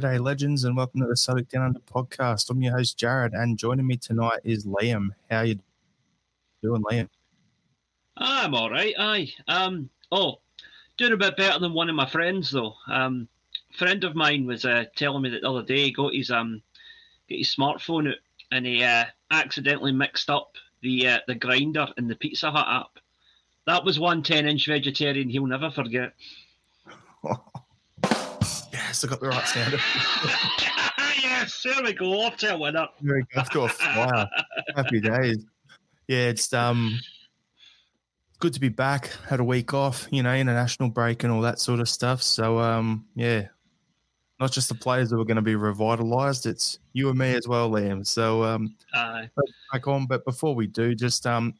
G'day, legends, and welcome to the Celtic Down Under podcast. I'm your host, Jared, and joining me tonight is Liam. How you doing, Liam? I'm all right. Aye. Um. Oh, doing a bit better than one of my friends though. Um, friend of mine was uh, telling me that the other day he got his um, got his smartphone out and he uh, accidentally mixed up the uh, the Grindr and the Pizza Hut app. That was one 10 inch vegetarian he'll never forget. I got the right sound. yes, there we go. Off to a winner. There we go. A flyer. Happy days. Yeah, it's um good to be back. Had a week off, you know, international break and all that sort of stuff. So um yeah, not just the players that were going to be revitalized, it's you and me as well, Liam. So um back on. But before we do, just um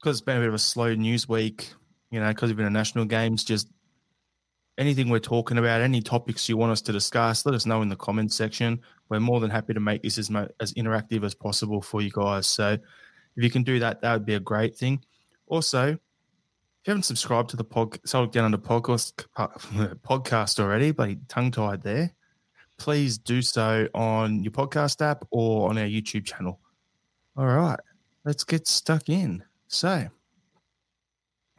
because it's been a bit of a slow news week, you know, because of international games, just anything we're talking about, any topics you want us to discuss, let us know in the comments section. We're more than happy to make this as mo- as interactive as possible for you guys. So if you can do that, that would be a great thing. Also, if you haven't subscribed to the pod, Celtic Down Under podcast podcast already, but tongue tied there, please do so on your podcast app or on our YouTube channel. All right, let's get stuck in. So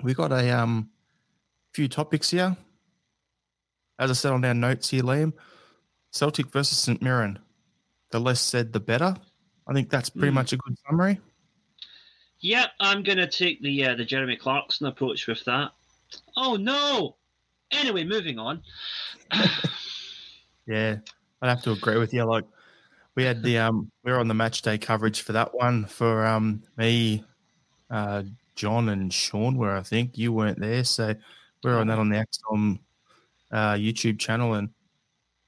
we got a um few topics here. As I said on our notes here, Liam, Celtic versus St Mirren. The less said, the better. I think that's pretty Hmm. much a good summary. Yep, I'm gonna take the uh, the Jeremy Clarkson approach with that. Oh no! Anyway, moving on. Yeah, I'd have to agree with you. Like we had the um we were on the match day coverage for that one for um me, uh John and Sean were I think you weren't there, so we were on that on the XCOM uh YouTube channel and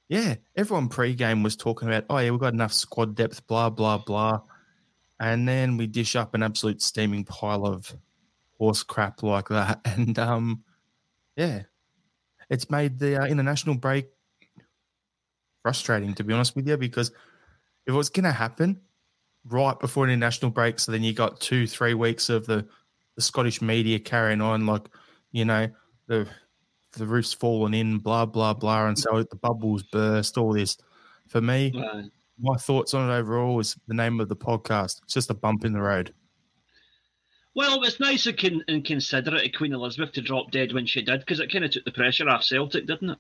yeah, everyone pre-game was talking about oh yeah we've got enough squad depth, blah blah blah, and then we dish up an absolute steaming pile of horse crap like that, and um yeah, it's made the uh, international break frustrating to be honest with you because if it was going to happen right before an international break, so then you got two, three weeks of the, the Scottish media carrying on, like, you know, the the roof's fallen in, blah, blah, blah. And so the bubbles burst, all this. For me, Uh, my thoughts on it overall is the name of the podcast. It's just a bump in the road. well, it's nice and, con- and considerate of Queen Elizabeth to drop dead when she did, because it kind of took the pressure off Celtic, didn't it?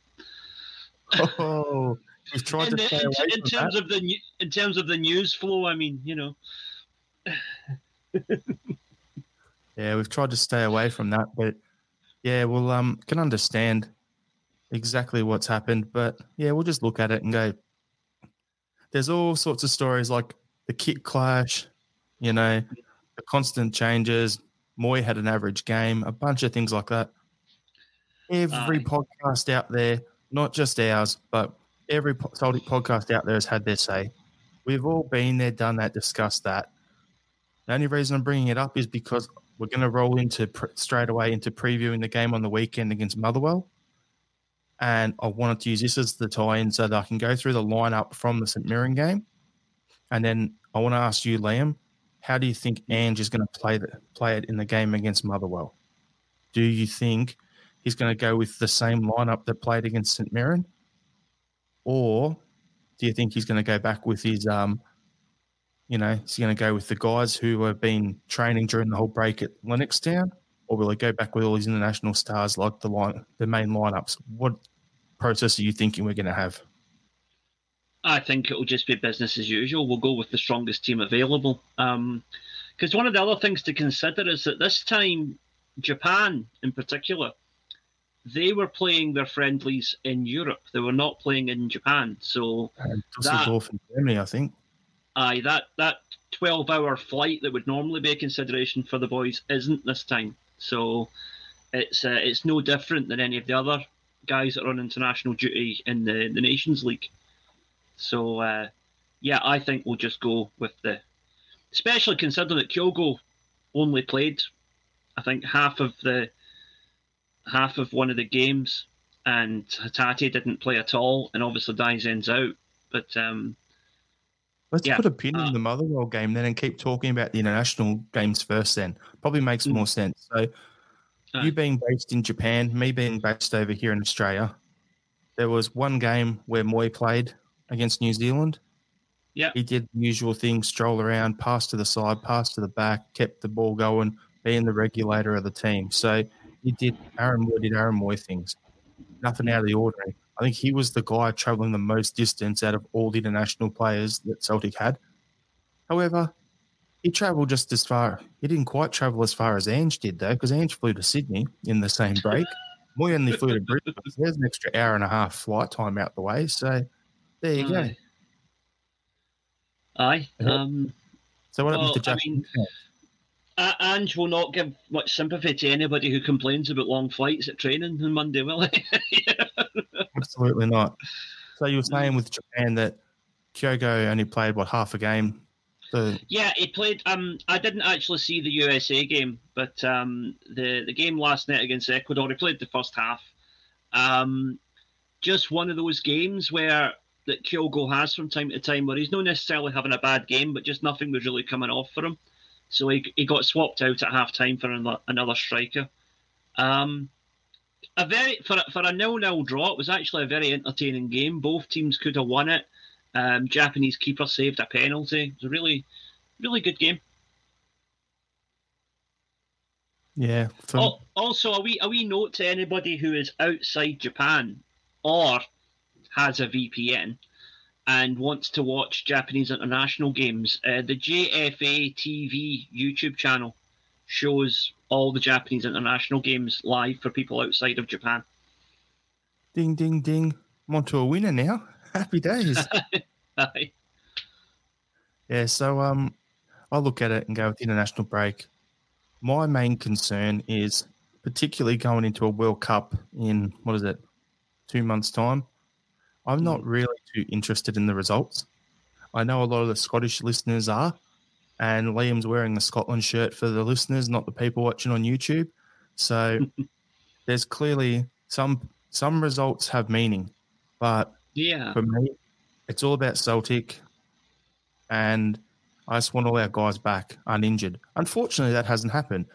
Oh, we've tried in, to the- in, away in terms that. of the in terms of the news flow, I mean, you know, Yeah, we've tried to stay away from that, but yeah, we'll um can understand exactly what's happened, but yeah, we'll just look at it and go. There's all sorts of stories like the kit clash, you know, the constant changes. Mooy had an average game, a bunch of things like that. Every Aye. podcast out there, not just ours, but every po- Celtic podcast out there has had their say. We've all been there, done that, discussed that. The only reason I'm bringing it up is because we're going to roll into straight away into previewing the game on the weekend against Motherwell. And I wanted to use this as the tie in so that I can go through the lineup from the St. Mirren game. And then I want to ask you, Liam, how do you think Ange is going to play, the, play it in the game against Motherwell? Do you think he's going to go with the same lineup that played against St. Mirren? Or do you think he's going to go back with his um, you know, is he going to go with the guys who have been training during the whole break at Lennoxtown, or will he go back with all these international stars like the line, the main lineups? What process are you thinking we're going to have? I think it'll just be business as usual. We'll go with the strongest team available. Because one of the other things to consider is that this time, Japan in particular, they were playing their friendlies in Europe. They were not playing in Japan. So, Uh, Dusseldorf and Germany, I think. Aye, that that twelve-hour flight that would normally be a consideration for the boys isn't this time. So, it's uh, it's no different than any of the other guys that are on international duty in the the Nations League. So, uh, yeah, I think we'll just go with the, especially considering that Kyogo only played, I think half of the half of one of the games, and Hatate didn't play at all, and obviously Daizen's out. But um, Let's Yeah, put a pin uh, in the Motherwell game then and keep talking about the international games first. Then probably makes Mm. more sense. So, Aye. you being based in Japan, me being based over here in Australia, there was one game where Mooy played against New Zealand. Yeah. He did the usual thing, stroll around, pass to the side, pass to the back, kept the ball going, being the regulator of the team. So he did Aaron Mooy did Aaron Mooy things. Nothing out of the ordinary. I think he was the guy travelling the most distance out of all the international players that Celtic had. However, he travelled just as far. He didn't quite travel as far as Ange did, though, because Ange flew to Sydney in the same break. Mooy only flew to Brisbane. There's an extra hour and a half flight time out the way. So there you go. Aye. Aye. Um, So what Well, happens to I mean- A- Ange will not give much sympathy to anybody who complains about long flights at training on Monday, will he? Absolutely not. So you were saying with Japan that Kyogo only played what half a game. The yeah, he played. Um, I didn't actually see the USA game, but um, the the game last night against Ecuador, he played the first half. Um, just one of those games where that Kyogo has from time to time, where he's not necessarily having a bad game, but just nothing was really coming off for him. So he, he got swapped out at half time for another, another striker. Um, a very for a, for a nil nil draw, it was actually a very entertaining game. Both teams could have won it. Um, Japanese keeper saved a penalty. It was a really, really good game. yeah, for, Also, a wee a wee note to anybody who is outside Japan or has a VPN and wants to watch Japanese international games. Uh, the JFA TV YouTube channel shows all the Japanese international games live for people outside of Japan. ding ding ding. I'm onto a winner now. Happy days. Yeah, so um, I look at it and go with the international break. My main concern is particularly going into a World Cup in what is it, two months' time. I'm not mm. really too interested in the results. I know a lot of the Scottish listeners are, and Liam's wearing the Scotland shirt for the listeners, not the people watching on YouTube. So there's clearly some some results have meaning, but Yeah. for me, it's all about Celtic, and I just want all our guys back uninjured. Unfortunately, that hasn't happened.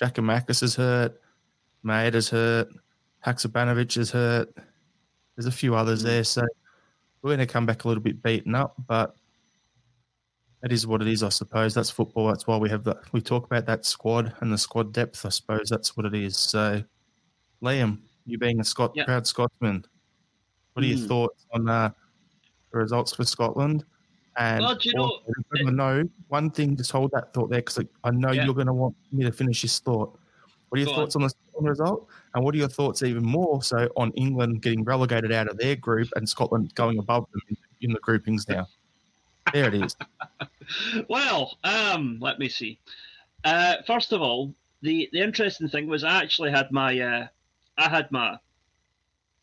Giakoumakis is hurt, Maeda's hurt, Haksabanovic is hurt. There's a few others there, so we're going to come back a little bit beaten up, but that is what it is, I suppose. That's football. That's why we have that. We talk about that squad and the squad depth. I suppose that's what it is. So, Liam, you being a Scot, Yeah. proud Scotsman, what are your Mm. thoughts on uh, the results for Scotland? And Well, you know- I know one thing. Just hold that thought there, because I know Yeah. you're going to want me to finish this thought. What are your Go thoughts on the result? And what are your thoughts, even more so, on England getting relegated out of their group and Scotland going above them in, in the groupings now? There it is. Well, um, let me see. Uh, first of all, the, the interesting thing was I actually had my uh, I had my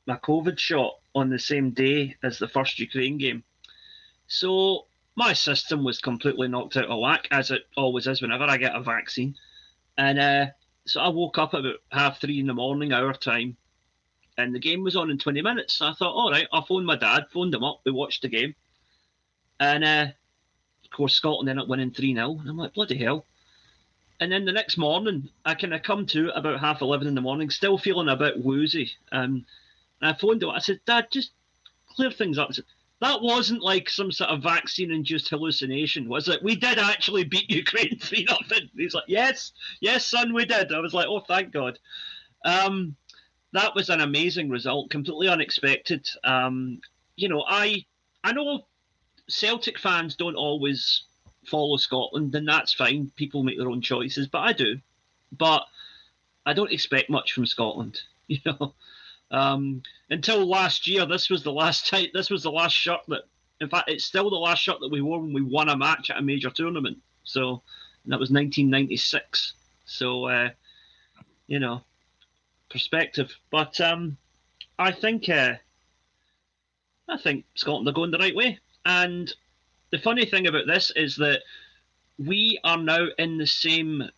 my COVID shot on the same day as the first Ukraine game, so my system was completely knocked out of whack as it always is whenever I get a vaccine, and uh, so I woke up about half three in the morning our time, and the game was on in twenty minutes. So I thought, all right, I'll phone my dad. Phoned him up. We watched the game, and uh, of course, Scotland ended up winning 3 0. And I'm like, bloody hell. And then the next morning, I kind of come to about half 11 in the morning, still feeling a bit woozy. Um, and I phoned him. I said, Dad, just clear things up. Said, that wasn't like some sort of vaccine induced hallucination, was it? We did actually beat Ukraine 3 0. He's like, Yes, yes, son, we did. I was like, Oh, thank God. Um, that was an amazing result, completely unexpected. Um, you know, I I know Celtic fans don't always follow Scotland, and that's fine. People make their own choices, but I do. But I don't expect much from Scotland, you know. Um, until last year, this was the last time. This was the last shirt that, in fact, it's still the last shirt that we wore when we won a match at a major tournament. So that was 1996. So, uh, you know, perspective. But um, I think uh, I think Scotland are going the right way. And the funny thing about this is that we are now in the same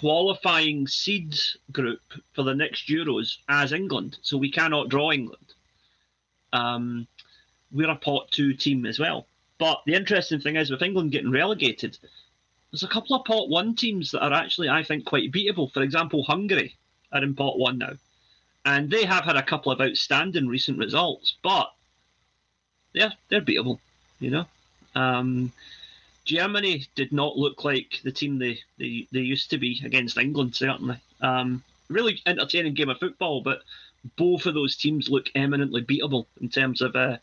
qualifying seeds group for the next Euros as England, so we cannot draw England. Um, we're a pot two team as well. But the interesting thing is, with England getting relegated, there's a couple of pot one teams that are actually, I think, quite beatable. For example, Hungary are in pot one now. and they have had a couple of outstanding recent results, but they're they're beatable, you know. Um, Germany did not look like the team they, they, they used to be against England, certainly. Um, really entertaining game of football, but both of those teams look eminently beatable in terms of uh,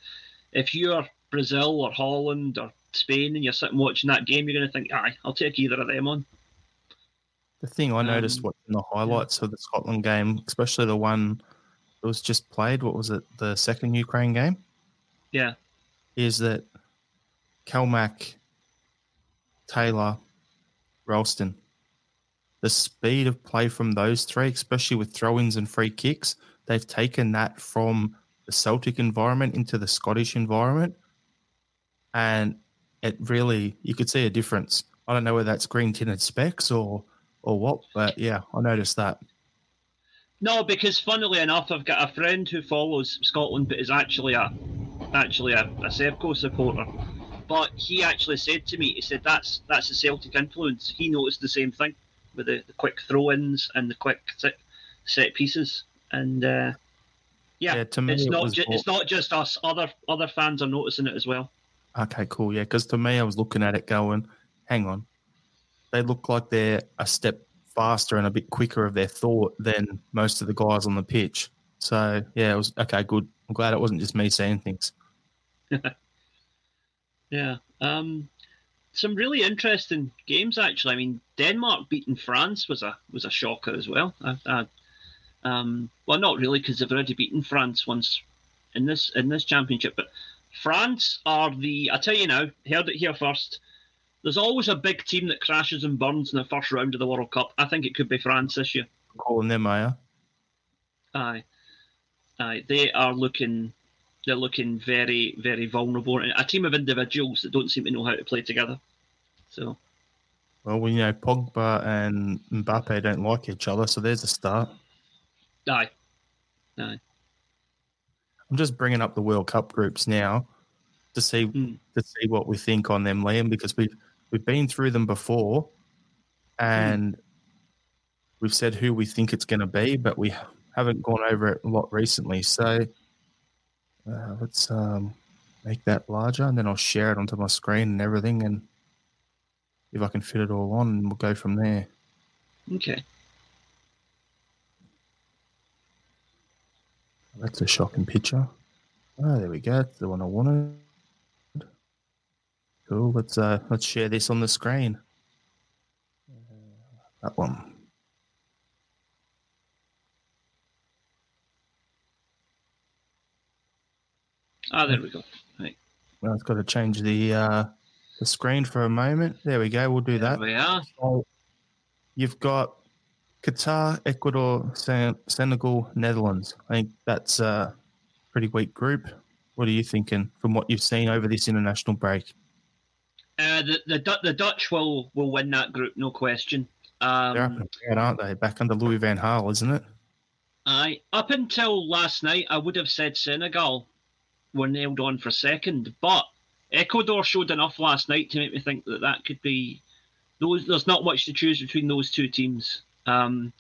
if you're Brazil or Holland or Spain and you're sitting watching that game, you're going to think, aye, I'll take either of them on. The thing I noticed um, watching the highlights yeah. of the Scotland game, especially the one that was just played, what was it, the second Ukraine game? Yeah. Is that Calmac, Taylor, Ralston, the speed of play from those three, especially with throw ins and free kicks, they've taken that from the Celtic environment into the Scottish environment. And it really, you could see a difference. I don't know whether that's green tinted specs or or what, but yeah, I noticed that. No, because funnily enough, I've got a friend who follows Scotland, but is actually a actually a, a Sevco supporter. But he actually said to me, he said that's that's a Celtic influence. He noticed the same thing with the, the quick throw-ins and the quick set, set pieces. And uh, yeah, yeah to me it's not ju- it's not just us. Other other fans are noticing it as well. Okay, cool. Yeah, because to me, I was looking at it going, hang on, they look like they're a step faster and a bit quicker of their thought than most of the guys on the pitch. So yeah, it was okay. Good. I'm glad it wasn't just me saying things. yeah. Um, some really interesting games actually. I mean, Denmark beating France was a was a shocker as well. I, I, um, well, not really because they've already beaten France once in this in this championship, but France are the. I tell you now, heard it here first. There's always a big team that crashes and burns in the first round of the World Cup. I think it could be France this year. Calling them, Maya. Aye, aye. They are looking. They're looking very, very vulnerable. And A team of individuals that don't seem to know how to play together. So. Well, we know Pogba and Mbappe don't like each other, so there's a start. Aye. Aye. I'm just bringing up the World Cup groups now to see mm. to see what we think on them, Liam, because we've we've been through them before, and mm. we've said who we think it's going to be, but we haven't gone over it a lot recently. So uh, let's um, make that larger, and then I'll share it onto my screen and everything, and if I can fit it all on, and we'll go from there. Okay. That's a shocking picture. Oh, there we go. That's the one I wanted. Cool. Let's uh, let's share this on the screen. That one. Ah, oh, there we go. Right. Well, it's got to change the uh, the screen for a moment. There we go. We'll do there that. We are. So you've got Qatar, Ecuador, Senegal, Netherlands. I think that's a pretty weak group. What are you thinking from what you've seen over this international break? Uh, the, the the Dutch will will win that group, no question. Um, They're up and aren't they? Back under Louis Van Gaal, isn't it? I up until last night, I would have said Senegal were nailed on for second, but Ecuador showed enough last night to make me think that that could be. Those, there's not much to choose between those two teams. Um,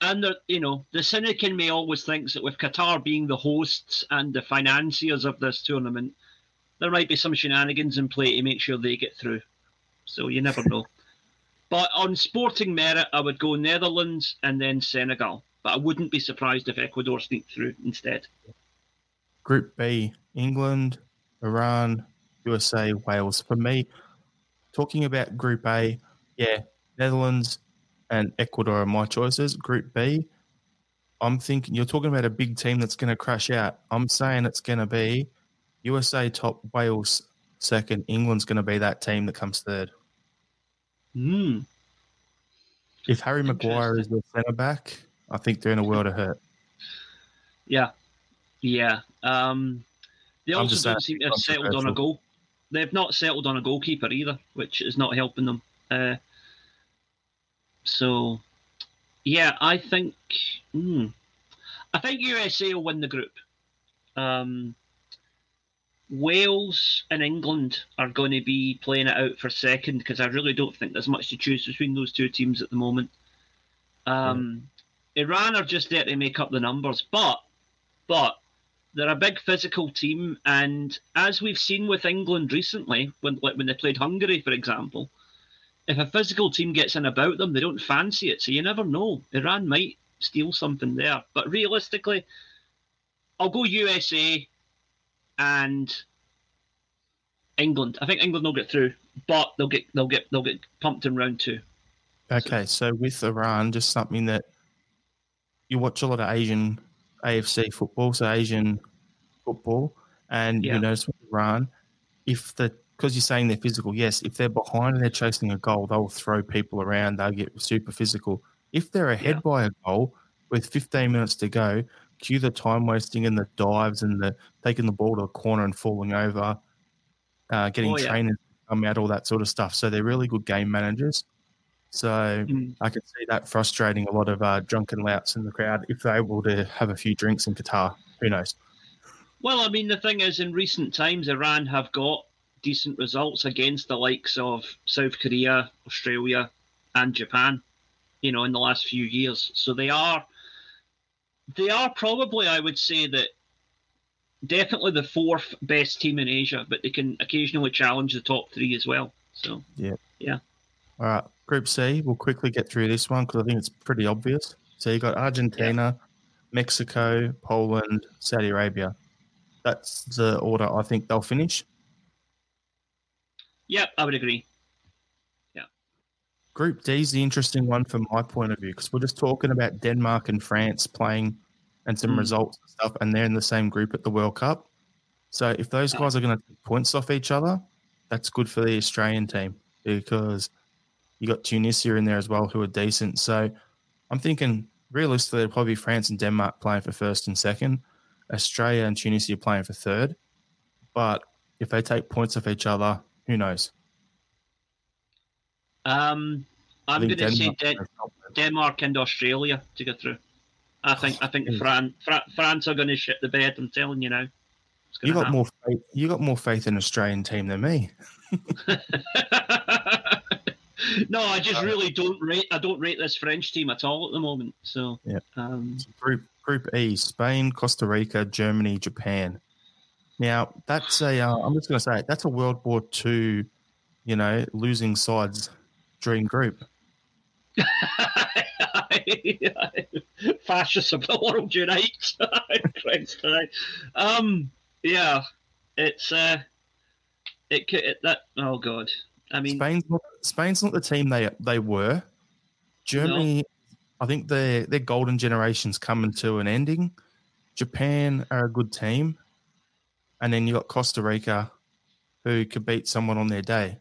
and you know, the cynic in me always thinks that with Qatar being the hosts and the financiers of this tournament, there might be some shenanigans in play to make sure they get through. So you never know. But on sporting merit, I would go Netherlands and then Senegal. But I wouldn't be surprised if Ecuador sneaked through instead. Group B England, Iran, USA, Wales. For me, talking about Group A, yeah, Netherlands, and Ecuador are my choices. Group B, I'm thinking you're talking about a big team that's going to crash out. I'm saying it's going to be USA top, Wales second. England's going to be that team that comes third. Hmm. If Harry Maguire is the centre back, I think they're in a world of hurt. Yeah, yeah. Um, they also don't seem to have settled on a goal. They've not settled on a goalkeeper either, which is not helping them. Uh, so, yeah, I think hmm, I think USA will win the group. Um, Wales and England are going to be playing it out for second because I really don't think there's much to choose between those two teams at the moment. Um, Iran are just there to make up the numbers, but but they're a big physical team, and as we've seen with England recently, when when they played Hungary, for example, if a physical team gets in about them, they don't fancy it. So you never know. Iran might steal something there, but realistically, I'll go USA and England. I think England will get through, but they'll get they'll get they'll get pumped in round two. Okay, so with Iran, just something that you watch a lot of Asian AFC football, so Asian football, and Yeah. you notice with Iran, if the because you're saying they're physical, yes, if they're behind and they're chasing a goal, they'll throw people around, they'll get super physical. If they're ahead Yeah. by a goal with 15 minutes to go, cue the time wasting and the dives and the taking the ball to the corner and falling over, uh, getting Oh, yeah. trainers come out, all that sort of stuff. So they're really good game managers. So Mm. I can see that frustrating a lot of uh, drunken louts in the crowd if they're able to have a few drinks in Qatar. Who knows? Well, I mean, the thing is, in recent times, Iran have got decent results against the likes of South Korea, Australia, and Japan. You know, in the last few years, so they are, they are probably, I would say that, definitely the fourth best team in Asia, but they can occasionally challenge the top three as well. So, yeah, yeah. All right, Group C. We'll quickly get through this one because I think it's pretty obvious. So you got Argentina, Mexico, Poland, Saudi Arabia. That's the order I think they'll finish. yep, I would agree. Yeah. Group D is the interesting one from my point of view because we're just talking about Denmark and France playing and some Mm. results and stuff, and they're in the same group at the World Cup. So if those guys are going to take points off each other, that's good for the Australian team because you got Tunisia in there as well who are decent. So I'm thinking realistically, it'll probably be France and Denmark playing for first and second, Australia and Tunisia playing for third. But if they take points off each other, who knows? Um, I'm going to say Denmark Den- are top then. Denmark and Australia to get through. I think I think Mm. Fran- Fra- France are going to shit the bed. I'm telling you now. You got more faith. You got more faith in Australian team than me. no, I just Uh, really don't rate. I don't rate this French team at all at the moment. So, Yeah. um, Group Group E: Spain, Costa Rica, Germany, Japan. Now that's a. Uh, I'm just going to say it, that's a World War II, you know, losing sides dream group. fascists of the world unite. Christ, um, yeah, it's uh, it, it that. Oh God, I mean, Spain's not Spain's not the team they they were. Germany, I think their their golden generation's coming to an ending. Japan are a good team, and then you got Costa Rica, who could beat someone on their day.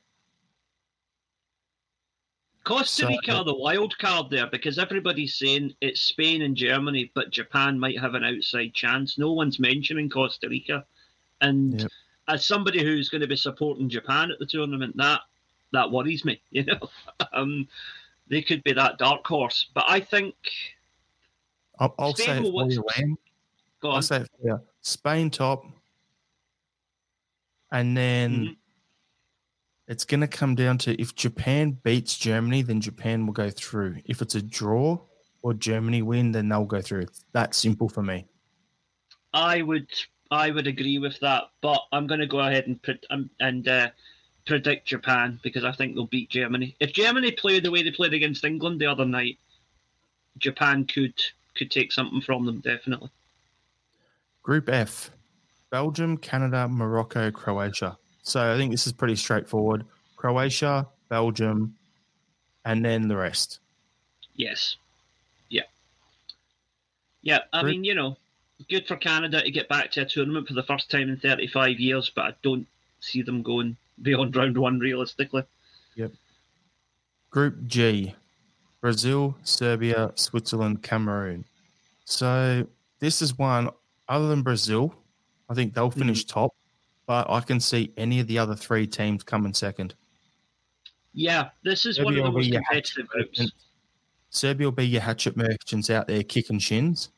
Costa So- Rica are the wild card there because everybody's saying it's Spain and Germany, but Japan might have an outside chance. No one's mentioning Costa Rica, and Yep. as somebody who's going to be supporting Japan at the tournament, that that worries me. You know, um, they could be that dark horse, but I think I'll, I'll Spain say it for you, Liam. go I'll say it for you. Spain top, and then Mhm. it's going to come down to if Japan beats Germany, then Japan will go through. If it's a draw or Germany win, then they'll go through. It's that simple for me. I would I would agree with that, but I'm going to go ahead and put um, and uh, predict Japan because I think they'll beat Germany. If Germany play the way they played against England the other night, Japan could could take something from them definitely. Group F: Belgium, Canada, Morocco, Croatia. So I think this is pretty straightforward. Croatia, Belgium, and then the rest. Yes, yeah, yeah. I Group- mean, you know, good for Canada to get back to a tournament for the first time in 35 years, but I don't see them going beyond round one realistically. Yep. Group G: Brazil, Serbia, Switzerland, Cameroon. So this is one other than Brazil. I think they'll finish mm-hmm. top, but I can see any of the other three teams coming second. Yeah, this is one of the most competitive groups. Serbia will be your hatchet merchants out there kicking shins.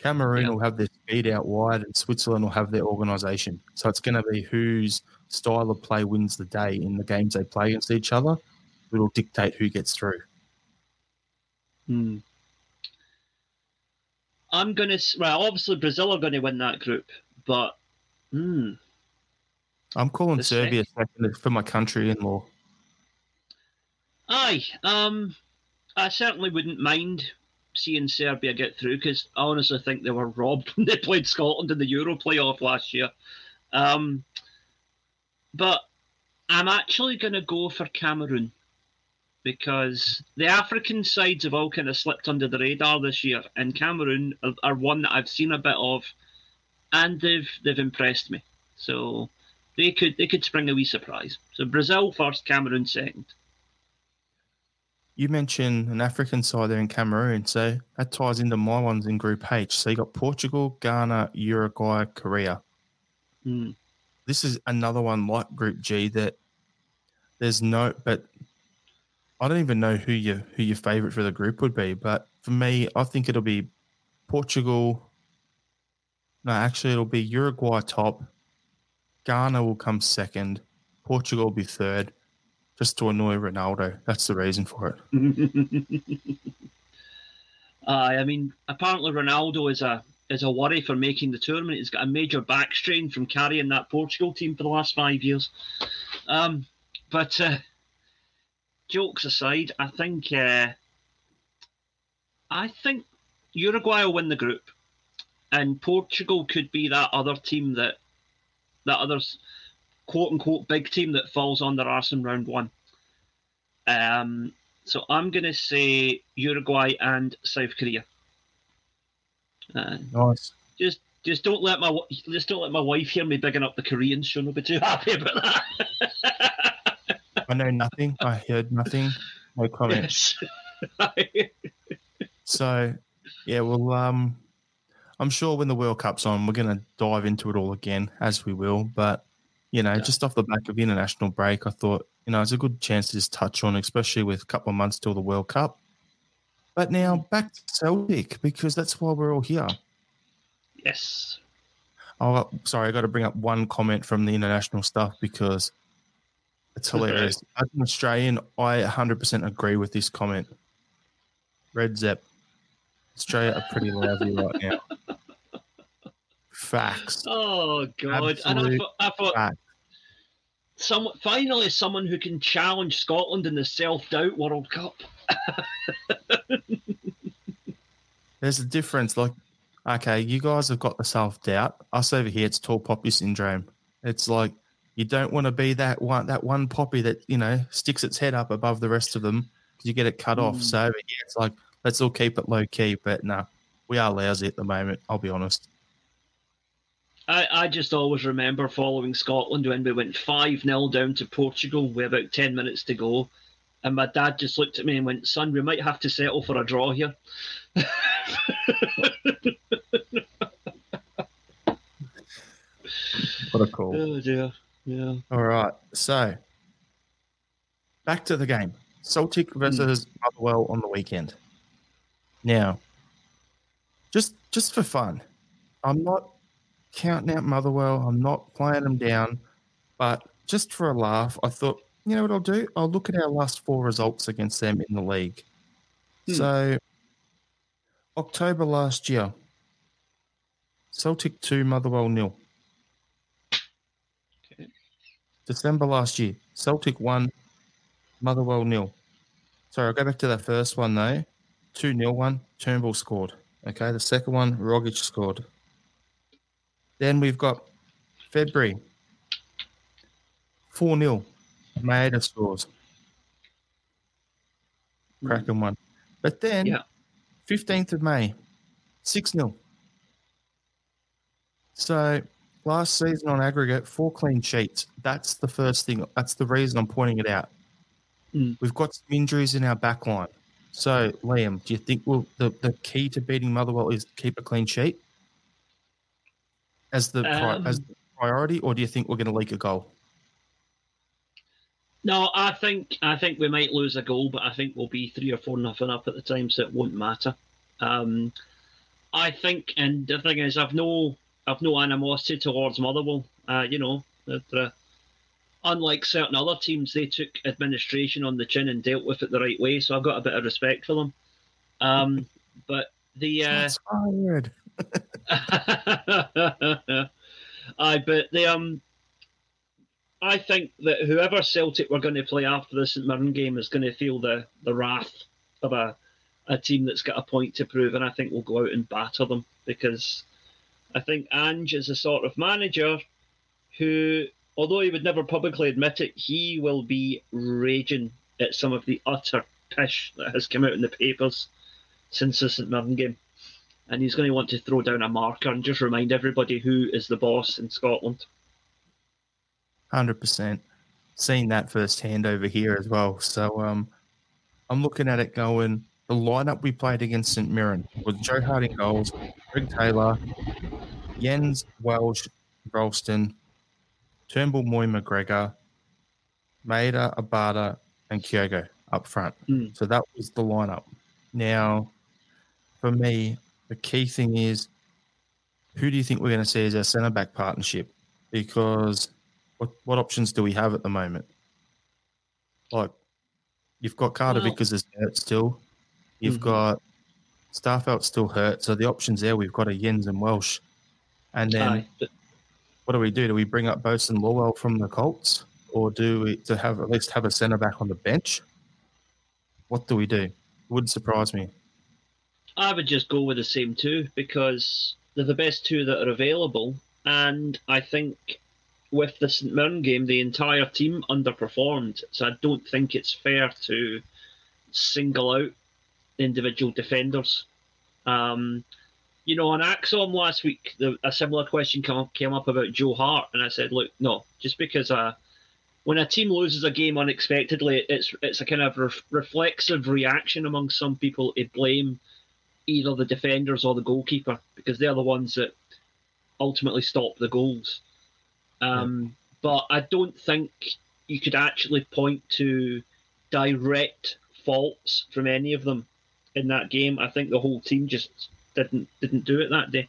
Cameroon Yeah. will have their speed out wide, and Switzerland will have their organisation. So it's going to be whose style of play wins the day in the games they play against each other. It'll dictate who gets through. Hmm. I'm gonna. Well, obviously Brazil are going to win that group, but hmm, I'm calling The Serbia second for my country-in-law. aye. Um, I certainly wouldn't mind seeing Serbia get through because I honestly think they were robbed when they played Scotland in the Euro playoff last year. Um, but I'm actually going to go for Cameroon because the African sides have all kind of slipped under the radar this year, and Cameroon are, are one that I've seen a bit of, and they've they've impressed me. So they could they could spring a wee surprise. So Brazil first, Cameroon second. You mentioned an African side there in Cameroon, so that ties into my ones in Group H. So you got Portugal, Ghana, Uruguay, Korea. Hmm. This is another one like Group G that there's no, but I don't even know who your who your favorite for the group would be. But for me, I think it'll be Portugal. No, actually, it'll be Uruguay top. Ghana will come second. Portugal will be third, just to annoy Ronaldo. That's the reason for it. Aye, I mean, apparently Ronaldo is a is a worry for making the tournament. He's got a major back strain from carrying that Portugal team for the last five years. Um, but uh, jokes aside, I think uh, I think Uruguay will win the group, and Portugal could be that other team that that other quote unquote big team that falls on their arse in round one. Um, so I'm going to say Uruguay and South Korea. Uh, Nice. just just don't let my just don't let my wife hear me bigging up the Koreans. She'll not be too happy about that. I know nothing. I heard nothing. No comments. yes. So, yeah, well, um, I'm sure when the World Cup's on, we're going to dive into it all again, as we will. But, you know, Yeah. just off the back of the international break, I thought, you know, it's a good chance to just touch on, especially with a couple of months till the World Cup. But now mm. back to Celtic, because that's why we're all here. yes. Oh, sorry, I got to bring up one comment from the international stuff because it's hilarious. As an Australian, I 100% agree with this comment. Red Zep, Australia are pretty lousy right now. Facts. Oh God! and I thought, I thought some finally someone who can challenge Scotland in the self doubt World Cup. There's a difference. Like, okay, you guys have got the self doubt. Us over here, it's tall poppy syndrome. It's like you don't want to be that one that one poppy that you know sticks its head up above the rest of them because you get it cut off. Mm. So over here, it's like let's all keep it low key. But no, we are lousy at the moment. I'll be honest. I, I just always remember following Scotland when we went 5 0 down to Portugal with about 10 minutes to go. And my dad just looked at me and went, Son, we might have to settle for a draw here. What a call. Oh, dear. Yeah. All right. So back to the game. Celtic hmm. versus Motherwell on the weekend. Now, just just for fun, I'm not counting out Motherwell. I'm not playing them down, but just for a laugh, I thought, you know what I'll do? I'll look at our last four results against them in the league. Hmm. So, October last year, Celtic two, Motherwell nil. Okay. December last year, Celtic one, Motherwell nil. Sorry, I'll go back to that first one though. 2 0 one, Turnbull scored. Okay, the second one, Rogic scored. Then we've got February 4 0, Maeda scores. Cracking one. But then, Yeah. 15th of May, 6 0. So last season on aggregate, four clean sheets. That's the first thing. That's the reason I'm pointing it out. Mm. We've got some injuries in our back line. So, Liam, do you think we'll, the, the key to beating Motherwell is keep a clean sheet as the, Um, as the priority, or do you think we're going to leak a goal? No, I think I think we might lose a goal, but I think we'll be three or four nothing up at the time, so it won't matter. Um, I think, and the thing is, I've no I've no animosity towards Motherwell. Uh, you know, that uh, unlike certain other teams, they took administration on the chin and dealt with it the right way. So I've got a bit of respect for them. Um, but The uh. I but the um, I think that whoever Celtic were going to play after the St Mirren game is going to feel the the wrath of a a team that's got a point to prove, and I think we'll go out and batter them because I think Ange is a sort of manager who, although he would never publicly admit it, he will be raging at some of the utter pish that has come out in the papers since the St Mirren game. And he's going to want to throw down a marker and just remind everybody who is the boss in Scotland. Hundred percent. Seen that firsthand over here as well. So um, I'm looking at it going. The lineup we played against St Mirren was Joe Hart in goals, Greg Taylor, Jenz Welsh, Ralston, Turnbull, Mooy, McGregor, Maeda, Abada, and Kyogo up front. Mm. So that was the lineup. Now, for me, the key thing is who do you think we're going to see as our centre back partnership? Because what, what options do we have at the moment? Like, you've got Carter Well- because it's hurt still. You've Mhm. got Starfelt still hurt. So the options there, we've got a Jenz and Welsh. And then Aye, but what do we do? Do we bring up Bosun Lawal from the Colts, or do we to have at least have a centre back on the bench? What do we do? Wouldn't surprise me. I would just go with the same two because they're the best two that are available. And I think with the St Mirren game, the entire team underperformed. So I don't think it's fair to single out individual defenders. Um, you know, on Axom last week, the, a similar question came up, came up about Joe Hart, and I said, look, no, just because uh, when a team loses a game unexpectedly, it's it's a kind of ref- reflexive reaction among some people to blame either the defenders or the goalkeeper because they're the ones that ultimately stop the goals. Um, But I don't think you could actually point to direct faults from any of them in that game. I think the whole team just didn't didn't do it that day.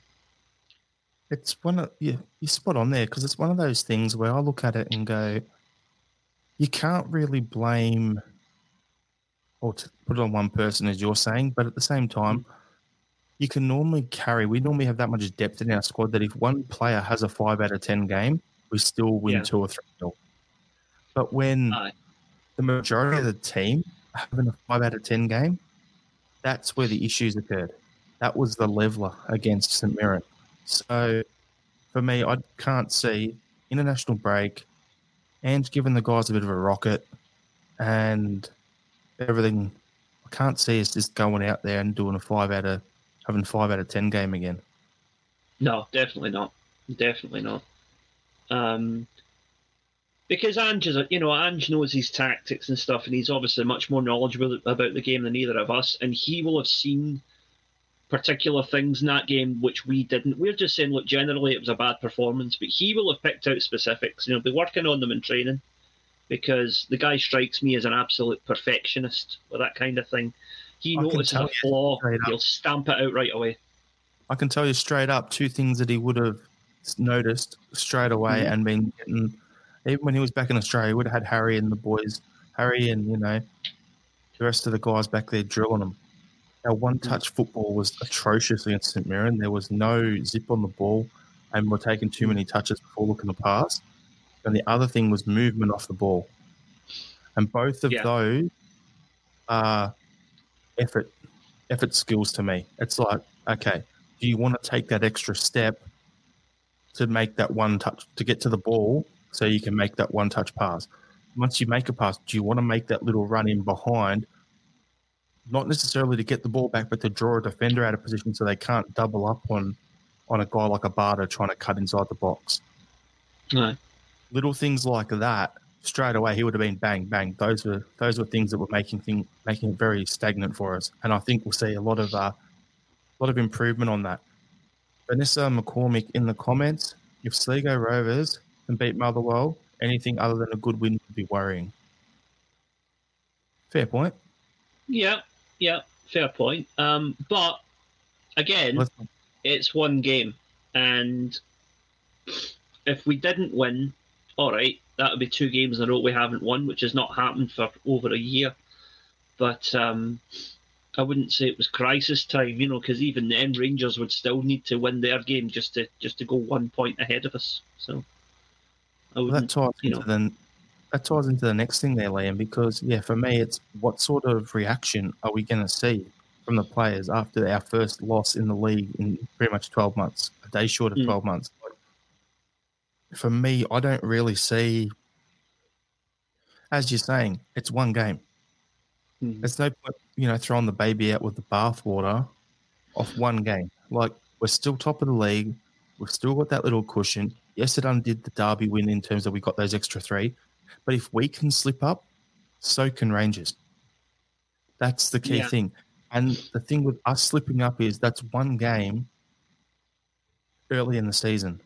It's one of you. You spot on there because it's one of those things where I look at it and go, you can't really blame or to put it on one person as you're saying, but at the same time, you can normally carry. We normally have that much depth in our squad that if one player has a five out of ten game, we still win Yeah. two or three nil. But when the majority of the team having a five out of ten game, that's where the issues occurred. That was the leveler against St Mirren. So for me, I can't see international break and giving the guys a bit of a rocket and everything. I can't see us just going out there and doing a five out of having five out of ten game again. No, definitely not. Definitely not. Um, because Ange is, a, you know, Ange knows his tactics and stuff, and he's obviously much more knowledgeable about the game than either of us, and he will have seen particular things in that game which we didn't. We're just saying, look, generally it was a bad performance, but he will have picked out specifics. You know, be working on them in training, because the guy strikes me as an absolute perfectionist with that kind of thing. He I notices a flaw, he'll stamp it out right away. I can tell you straight up two things that he would have noticed straight away Mhm. and been getting. Even when he was back in Australia, he would have had Harry and the boys, Harry and you know, the rest of the guys back there drilling him. Our one-touch football was atrocious against St Mirren. There was no zip on the ball, and we're taking too many touches before looking to pass. And the other thing was movement off the ball, and both of Yeah. those are effort effort skills to me. It's like, okay, do you want to take that extra step to make that one touch to get to the ball so you can make that one touch pass? Once you make a pass, do you want to make that little run in behind? Not necessarily to get the ball back, but to draw a defender out of position so they can't double up on on a guy like Abada trying to cut inside the box. Aye. Little things like that, straight away he would have been bang bang. Those were those were things that were making thing making it very stagnant for us, and I think we'll see a lot of uh, a lot of improvement on that. Vanessa McCormick in the comments: If Sligo Rovers can beat Motherwell, anything other than a good win would be worrying. Fair point. Yeah, yeah, fair point. Um, but again, Let's- it's one game, and if we didn't win, all right, that would be two games in a row we haven't won, which has not happened for over a year. But um, I wouldn't say it was crisis time, you know, because even then Rangers would still need to win their game just to just to go one point ahead of us. So I well, that ties into know. the that ties into the next thing there, Liam, because yeah, for me it's what sort of reaction are we going to see from the players after our first loss in the league in pretty much twelve months, a day short of mm. twelve months. For me, I don't really see, as you're saying, it's one game. Mm. There's no point, you know, throwing the baby out with the bathwater off one game. Like we're still top of the league. We've still got that little cushion. Yes, it undid the derby win in terms of we got those extra three, but if we can slip up, so can Rangers. That's the key yeah. thing. And the thing with us slipping up is that's one game early in the season.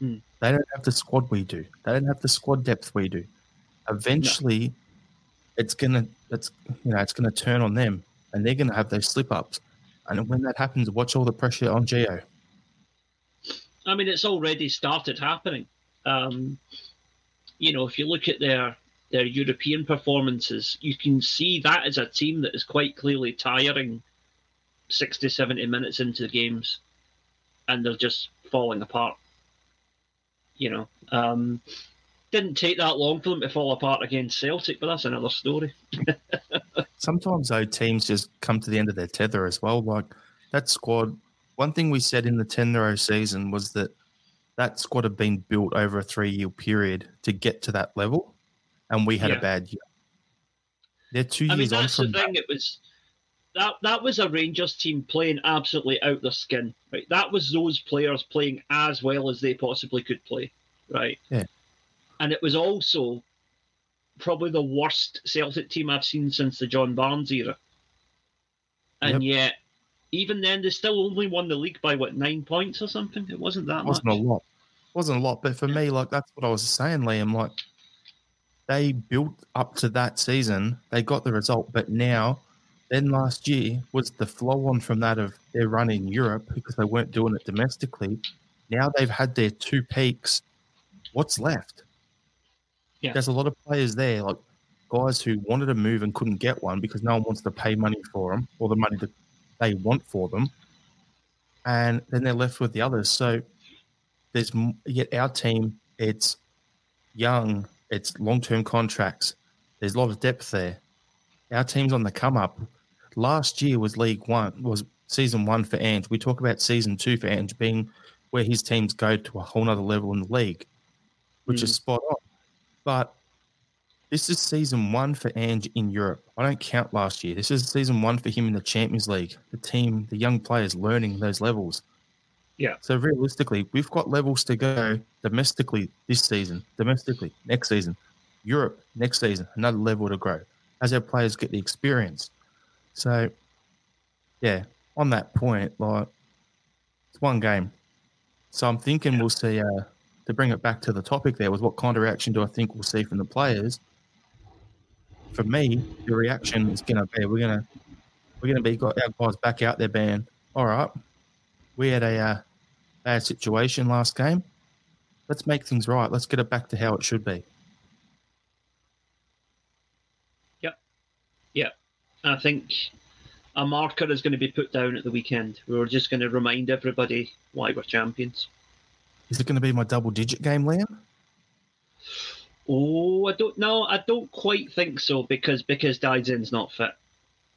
Mm. They don't have the squad we do. They don't have the squad depth we do. Eventually, no it's gonna it's you know it's gonna turn on them, and they're gonna have those slip ups. And when that happens, watch all the pressure on Gio. I mean, it's already started happening. Um, you know, if you look at their their European performances, you can see that as a team that is quite clearly tiring 60, 70 minutes into the games, and they're just falling apart. You know, um, didn't take that long for them to fall apart against Celtic, but that's another story. Sometimes though teams just come to the end of their tether as well. Like that squad. One thing we said in the ten season was that that squad had been built over a three-year period to get to that level, and we had yeah. a bad year. They're two I years mean, that's on from the thing. That. It was that that was a Rangers team playing absolutely out their skin. Right, that was those players playing as well as they possibly could play. Right. Yeah and it was also probably the worst Celtic team I've seen since the John Barnes era. And yep. yet, even then, they still only won the league by what nine points or something. It wasn't that. It wasn't much. a lot. It wasn't a lot, but for me, like that's what I was saying, Liam. Like they built up to that season, they got the result, but now, then last year was the flow on from that of their run in Europe because they weren't doing it domestically. Now they've had their two peaks. What's left? Yeah. There's a lot of players there, like guys who wanted to move and couldn't get one because no one wants to pay money for them or the money that they want for them. And then they're left with the others. So there's yet our team, it's young, it's long term contracts. There's a lot of depth there. Our team's on the come up. Last year was League One, was season one for Ange. We talk about season two for Ange being where his teams go to a whole nother level in the league, which mm. is spot on. But this is season one for Ange in Europe. I don't count last year. This is season one for him in the Champions League. The team, the young players learning those levels. Yeah. So realistically, we've got levels to go domestically this season, domestically next season, Europe next season, another level to grow as our players get the experience. So, yeah, on that point, like it's one game. So I'm thinking yeah. we'll see. Uh, to bring it back to the topic there was what kind of reaction do I think we'll see from the players? For me, the reaction is going to be we're going to we're going to be got our guys back out there being all right. We had a uh, bad situation last game. Let's make things right. Let's get it back to how it should be. Yep, yep. I think a marker is going to be put down at the weekend. We're just going to remind everybody why we're champions. Is it going to be my double digit game, Liam? Oh, I don't know. I don't quite think so because because Daizen's not fit,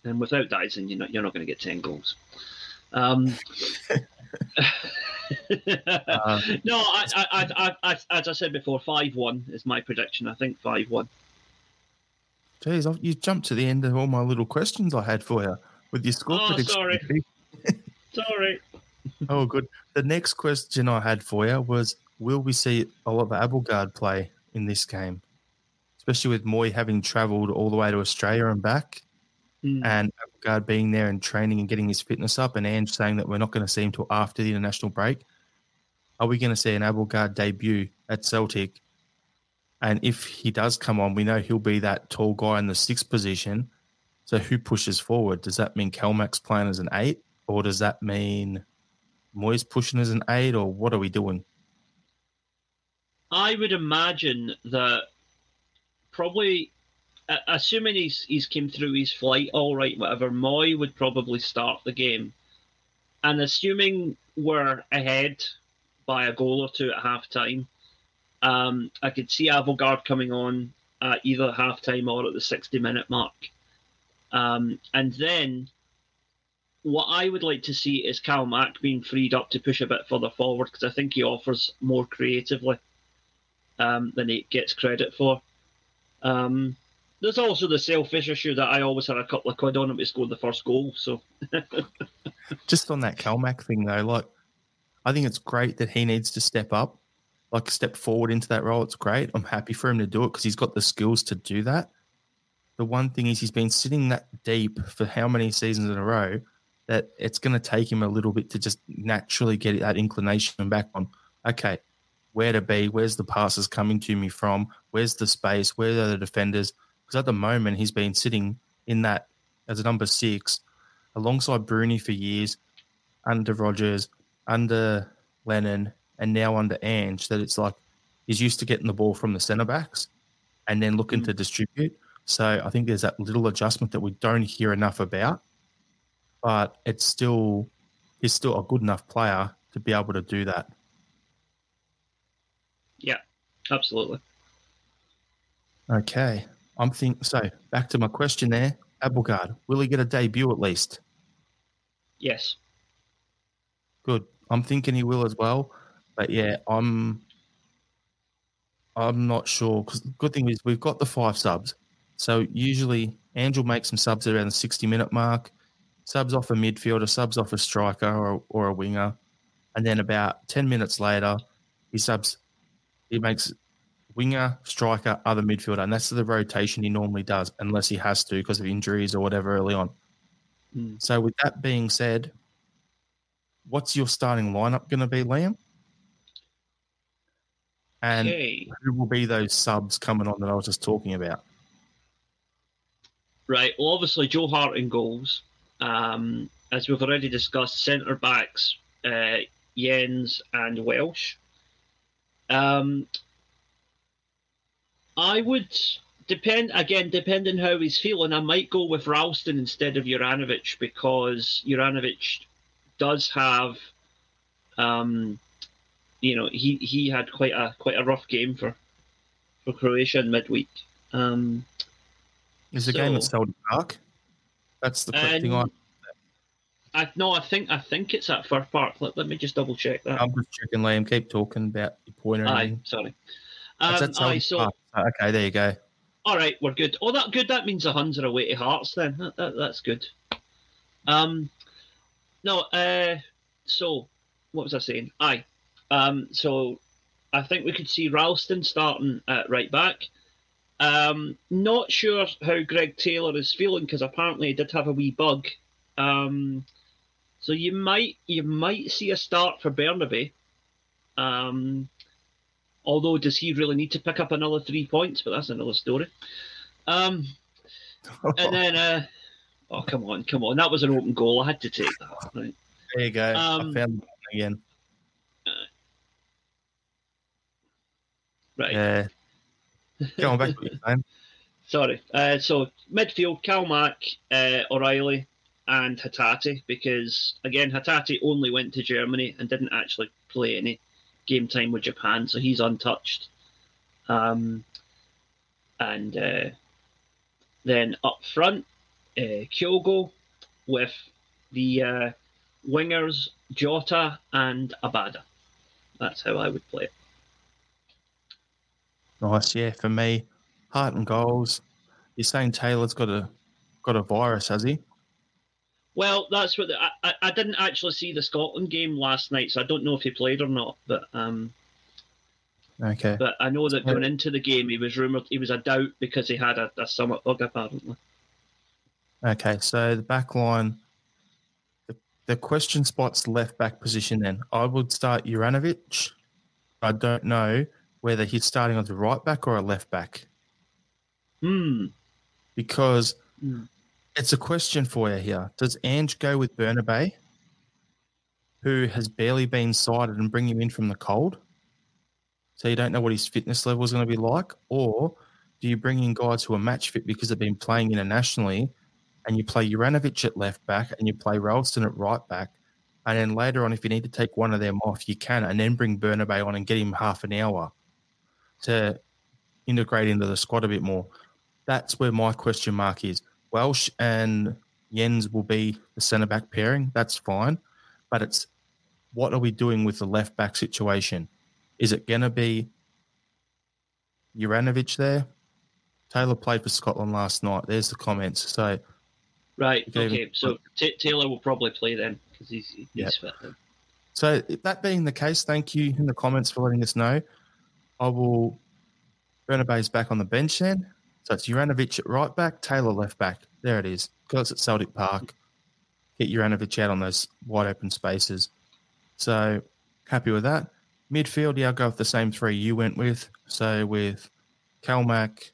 and without Daizen, you're not you're not going to get ten goals. Um, uh, no, I, I, I, I, as I said before, five one is my prediction. I think five one. Jeez, you jumped to the end of all my little questions I had for you with your score oh, prediction. Sorry, sorry. Oh, good. The next question I had for you was Will we see Oliver Abildgaard play in this game? Especially with Mooy having travelled all the way to Australia and back, mm. and Abildgaard being there and training and getting his fitness up, and Ange saying that we're not going to see him till after the international break. Are we going to see an Abildgaard debut at Celtic? And if he does come on, we know he'll be that tall guy in the sixth position. So who pushes forward? Does that mean Calmac's playing as an eight, or does that mean Mooy's pushing as an eight, or what are we doing? I would imagine that probably assuming he's he's came through his flight all right, whatever, Mooy would probably start the game, and assuming we're ahead by a goal or two at half time, um, I could see Abildgaard coming on at either half time or at the sixty minute mark, um, and then. What I would like to see is Calmac being freed up to push a bit further forward because I think he offers more creatively um, than he gets credit for. Um, there's also the selfish issue that I always had a couple of quid on him to score the first goal. So, just on that Calmac thing though, like I think it's great that he needs to step up, like step forward into that role. It's great. I'm happy for him to do it because he's got the skills to do that. The one thing is he's been sitting that deep for how many seasons in a row that it's going to take him a little bit to just naturally get that inclination back on. Okay, where to be? Where's the passes coming to me from? Where's the space? Where are the defenders? Because at the moment, he's been sitting in that as a number six alongside Broony for years, under Rodgers, under Lennon, and now under Ange. That it's like he's used to getting the ball from the centre backs and then looking mm. to distribute. So I think there's that little adjustment that we don't hear enough about, but it's still he's still a good enough player to be able to do that. Yeah, absolutely. Okay. I'm think so. Back to my question there, Abildgaard, will he get a debut at least? Yes. Good. I'm thinking he will as well, but yeah, I'm. I'm not sure because the good thing is we've got the five subs, so usually Angel makes some subs around the 60 minute mark, subs off a midfielder, subs off a striker or, or a winger, and then about 10 minutes later, he subs. He makes winger, striker, other midfielder, and that's the rotation he normally does, unless he has to because of injuries or whatever early on. Mm. So, with that being said, what's your starting lineup going to be, Liam? And okay. who will be those subs coming on that I was just talking about? Right. Well, obviously, Joe Hart in goals. Um, as we've already discussed, centre backs, uh, Jenz and Welsh. Um, I would depend again, depending how he's feeling. I might go with Ralston instead of Juranovic because Juranovic does have, um, you know, he he had quite a quite a rough game for for Croatia in midweek. Um, Is the so, game at Celtic Park? That's the quick thing on. I no, I think I think it's at Fir Park. Let, let me just double check that. I'm just checking, Liam. Keep talking about your pointer. Aye, sorry. Um, aye, so oh, okay, there you go. All right, we're good. Oh, that good. That means the Huns are away to Hearts. Then that, that, that's good. Um, no. Uh, so what was I saying? Aye. Um, so I think we could see Ralston starting at right back. Um, not sure how Greg Taylor is feeling because apparently he did have a wee bug. Um, so you might you might see a start for Bernabei. Um, Although, does he really need to pick up another three points? But that's another story. Um, and then, uh, oh come on, come on, that was an open goal. I had to take that. Right. There you go. Um, I found again. Uh, right. Yeah. Go on back. Sorry. Uh, so midfield, Calmac, uh, O'Riley, and Hatate, because again, Hatate only went to Germany and didn't actually play any game time with Japan, so he's untouched. Um, and uh, then up front, uh, Kyogo with the uh, wingers Jota and Abada. That's how I would play it. Nice, yeah. For me, Hart in goals. You're saying Taylor's got a got a virus, has he? Well, that's what the, I, I didn't actually see the Scotland game last night, so I don't know if he played or not. But um, okay. But I know that going into the game, he was rumored he was a doubt because he had a, a stomach bug apparently. Okay, so the back line, the, the question spot's left back position. Then I would start Juranovic. I don't know whether he's starting on the right back or a left back. Hmm. Because. Mm it's a question for you here. Does Ange go with Bernabei, who has barely been sighted, and bring him in from the cold? So you don't know what his fitness level is going to be like, or do you bring in guys who are match fit because they've been playing internationally, and you play Juranovic at left back and you play Ralston at right back, and then later on, if you need to take one of them off, you can, and then bring Bernabei on and get him half an hour to integrate into the squad a bit more. That's where my question mark is. Welsh and Jenz will be the centre back pairing. That's fine, but it's what are we doing with the left back situation? Is it going to be Juranovic there? Taylor played for Scotland last night. There's the comments. So, right, okay. So T- Taylor will probably play then because he's, he's yeah. fit. Then. So that being the case, thank you in the comments for letting us know. I will. Bernabei's back on the bench then. So it's Juranovic at right back, Taylor left back. There it is. Because it's at Celtic Park. Get Juranovic out on those wide open spaces. So happy with that. Midfield, yeah, I'll go with the same three you went with. So with Calmac,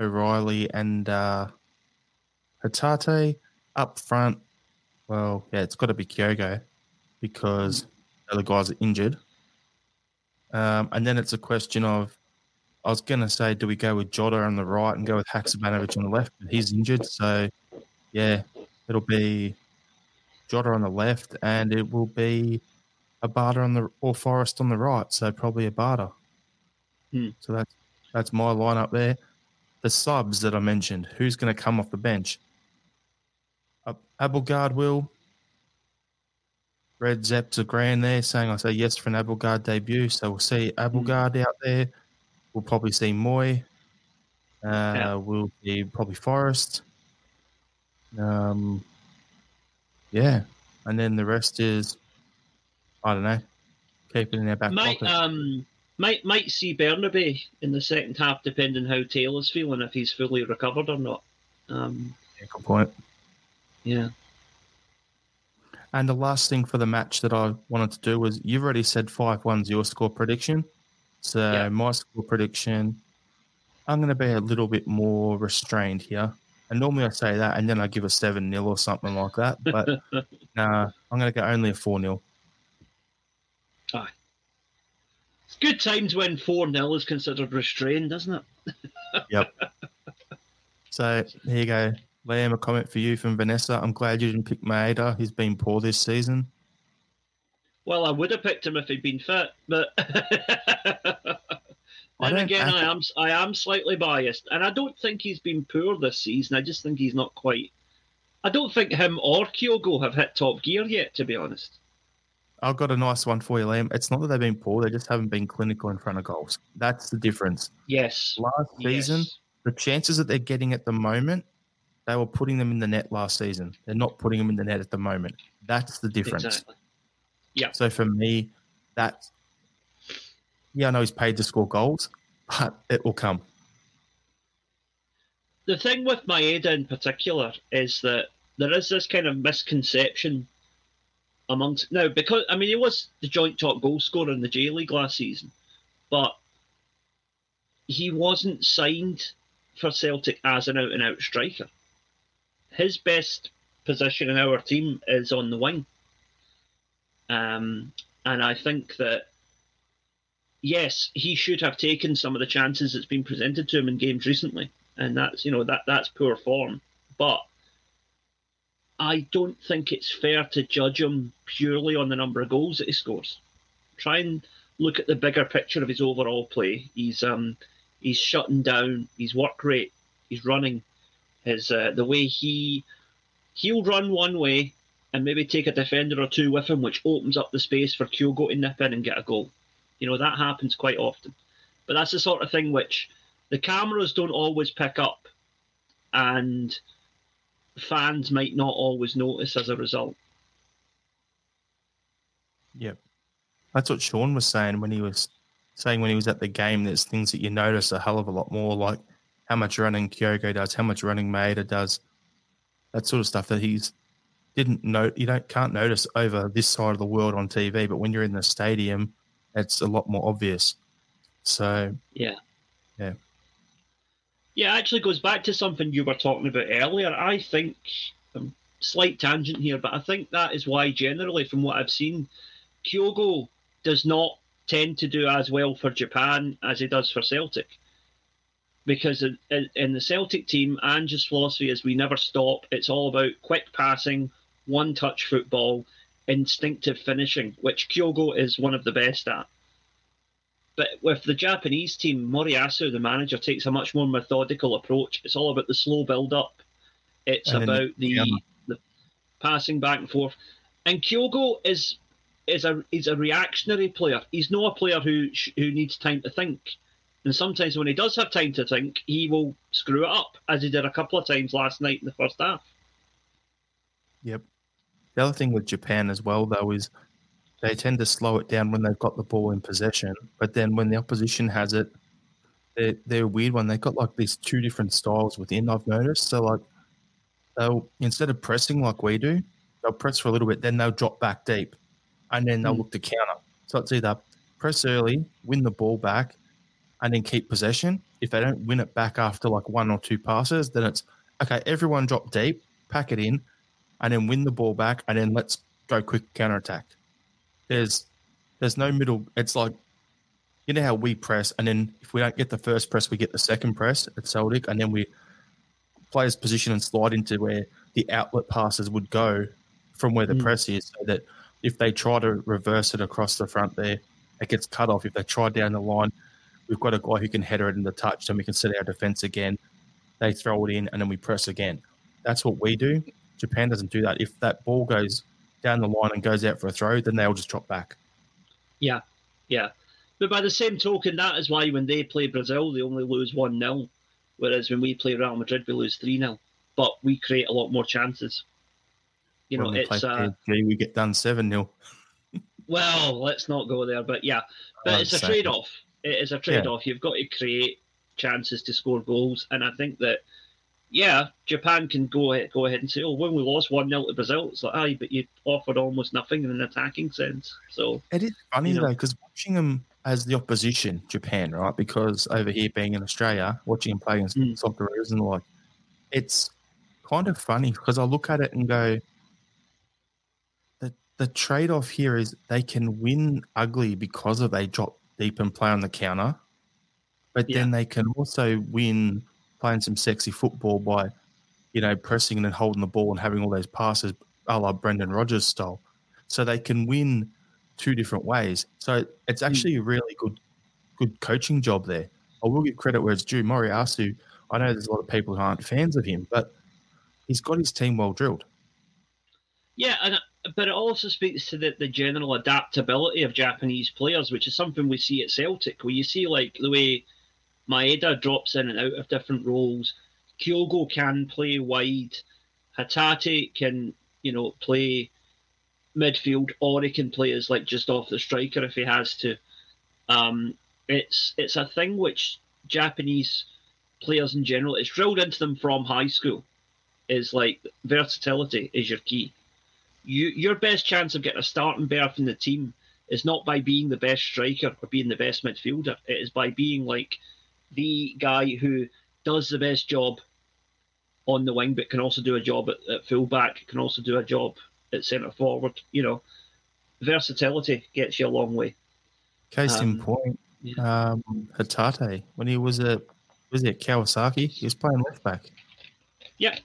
O'Riley, and uh, Hatate up front. Well, yeah, it's got to be Kyogo because the other guys are injured. Um, and then it's a question of, I was going to say, do we go with Jota on the right and go with Haksabanovic on the left? But he's injured. So, yeah, it'll be Jota on the left and it will be Abada on the or Forrest on the right. So probably Abada. Hmm. So that's that's my lineup there. The subs that I mentioned, who's going to come off the bench? Uh, Abildgaard will. Red Zeps a grand there saying I say yes for an Abildgaard debut. So we'll see Abildgaard out there. We'll probably see Mooy. Uh, yeah. We'll see probably Forrest. Um, yeah, and then the rest is I don't know. Keep it in their back might, pocket. Um, might might see Bernabei in the second half, depending how Taylor's feeling if he's fully recovered or not. Um, yeah, good point. Yeah. And the last thing for the match that I wanted to do was you've already said 5 1's your score prediction. So yeah. my score prediction, I'm going to be a little bit more restrained here. And normally I say that and then I give a 7 0 or something like that. But nah, I'm going to go only a 4 0. Aye. It's good times when 4 0 is considered restrained, isn't it? yep. So here you go. Liam, a comment for you from Vanessa. I'm glad you didn't pick Maeda. He's been poor this season. Well, I would have picked him if he'd been fit, but then again, I am I am slightly biased, and I don't think he's been poor this season. I just think he's not quite. I don't think him or Kyogo have hit top gear yet, to be honest. I've got a nice one for you, Liam. It's not that they've been poor; they just haven't been clinical in front of goals. That's the difference. Yes. Last season, yes. the chances that they're getting at the moment they were putting them in the net last season. They're not putting them in the net at the moment. That's the difference. Exactly. Yeah. So for me, that yeah, I know he's paid to score goals, but it will come. The thing with Maeda in particular is that there is this kind of misconception amongst now because I mean he was the joint top goal scorer in the J League last season, but he wasn't signed for Celtic as an out and out striker his best position in our team is on the wing. Um, and I think that yes, he should have taken some of the chances that's been presented to him in games recently, and that's you know that that's poor form. But I don't think it's fair to judge him purely on the number of goals that he scores. Try and look at the bigger picture of his overall play. He's um he's shutting down, his work rate, he's running, his uh, the way he he'll run one way and maybe take a defender or two with him, which opens up the space for Kyogo to nip in and get a goal. You know that happens quite often, but that's the sort of thing which the cameras don't always pick up, and fans might not always notice as a result. Yep, that's what Sean was saying when he was saying when he was at the game. There's things that you notice a hell of a lot more, like how much running Kyogo does, how much running Maeda does, that sort of stuff that he's didn't know you don't can't notice over this side of the world on TV, but when you're in the stadium, it's a lot more obvious. So yeah, yeah, yeah. Actually, goes back to something you were talking about earlier. I think um, slight tangent here, but I think that is why generally, from what I've seen, Kyogo does not tend to do as well for Japan as he does for Celtic because in, in the Celtic team, Ange's philosophy is we never stop. It's all about quick passing, one touch football, instinctive finishing, which Kyogo is one of the best at. But with the Japanese team, Moriyasu, the manager, takes a much more methodical approach. It's all about the slow build up. It's and about the, yeah. the passing back and forth. And Kyogo is is a is a reactionary player. He's not a player who who needs time to think. And sometimes when he does have time to think, he will screw it up, as he did a couple of times last night in the first half. Yep. The other thing with Japan as well, though, is they tend to slow it down when they've got the ball in possession. But then when the opposition has it, they're, they're a weird one. They've got like these two different styles within, I've noticed. So, like, they'll, instead of pressing like we do, they'll press for a little bit, then they'll drop back deep, and then they'll mm. look to counter. So it's either press early, win the ball back, and then keep possession. If they don't win it back after like one or two passes, then it's okay, everyone drop deep, pack it in, and then win the ball back, and then let's go quick counter attack. There's there's no middle. It's like you know how we press, and then if we don't get the first press, we get the second press at Celtic, and then we players position and slide into where the outlet passes would go from where the mm. press is, so that if they try to reverse it across the front there, it gets cut off. If they try down the line, We've got a guy who can header it in the touch, and we can set our defense again. They throw it in, and then we press again. That's what we do. Japan doesn't do that. If that ball goes down the line and goes out for a throw, then they'll just drop back. Yeah, yeah. But by the same token, that is why when they play Brazil, they only lose 1 0. Whereas when we play Real Madrid, we lose 3 0. But we create a lot more chances. You know, it's. Uh, we get done 7 0. well, let's not go there. But yeah, but it's a trade off. It is a trade off. Yeah. You've got to create chances to score goals, and I think that yeah, Japan can go ahead, go ahead and say, oh, when we lost one 0 to Brazil, it's like, aye, but you offered almost nothing in an attacking sense. So it is funny you know, though, because watching them as the opposition, Japan, right? Because over here being in Australia, watching them play against mm. Socceroos and like, it's kind of funny because I look at it and go, the the trade off here is they can win ugly because of they drop deep and play on the counter, but yeah. then they can also win playing some sexy football by, you know, pressing and holding the ball and having all those passes a la Brendan Rodgers style. So they can win two different ways. So it's hmm. actually a really good good coaching job there. I will give credit where it's due. Moriyasu, I know there's a lot of people who aren't fans of him, but he's got his team well drilled. Yeah, but it also speaks to the, the general adaptability of Japanese players, which is something we see at Celtic, where you see like the way Maeda drops in and out of different roles. Kyogo can play wide. Hatate can, you know, play midfield, or he can play as like just off the striker if he has to. Um, it's it's a thing which Japanese players in general, it's drilled into them from high school. Is like versatility is your key you your best chance of getting a starting berth in the team is not by being the best striker or being the best midfielder. It is by being like the guy who does the best job on the wing, but can also do a job at, at fullback, can also do a job at centre forward. You know, versatility gets you a long way. Case um, in point, yeah. um, Hatate, when he was at was it Kawasaki, he was playing left back. Yeah,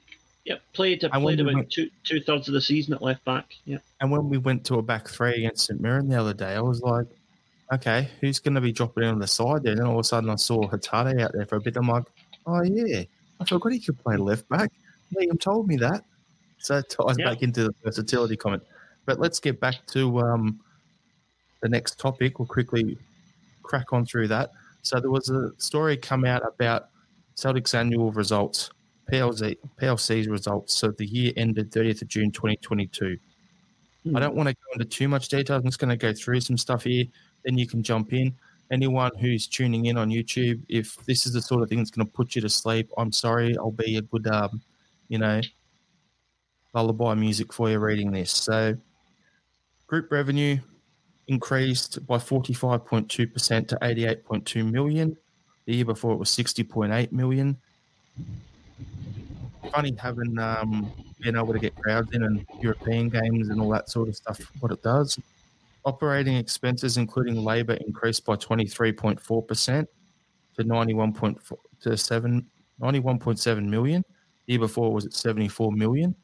Yep, played and played about went, two two thirds of the season at left back. Yeah. And when we went to a back three against St Mirren the other day, I was like, okay, who's going to be dropping in on the side there? And then all of a sudden, I saw Hatate out there for a bit. I'm like, oh yeah, I forgot he could play left back. Liam told me that, so it ties yeah. back into the versatility comment. But let's get back to um, the next topic. We'll quickly crack on through that. So there was a story come out about Celtic's annual results PLC, PLC's results. So the year ended 30th of June 2022. Hmm. I don't want to go into too much detail. I'm just going to go through some stuff here. Then you can jump in. Anyone who's tuning in on YouTube, if this is the sort of thing that's going to put you to sleep, I'm sorry. I'll be a good, um, you know, lullaby music for you reading this. So, group revenue increased by 45.2% to 88.2 million. The year before it was 60.8 million funny having um, able to get crowds in and European games and all that sort of stuff. What it does. Operating expenses, including labour, increased by 23.4%. to 91.4 to 7 91.7 million. The year before was at 74 million.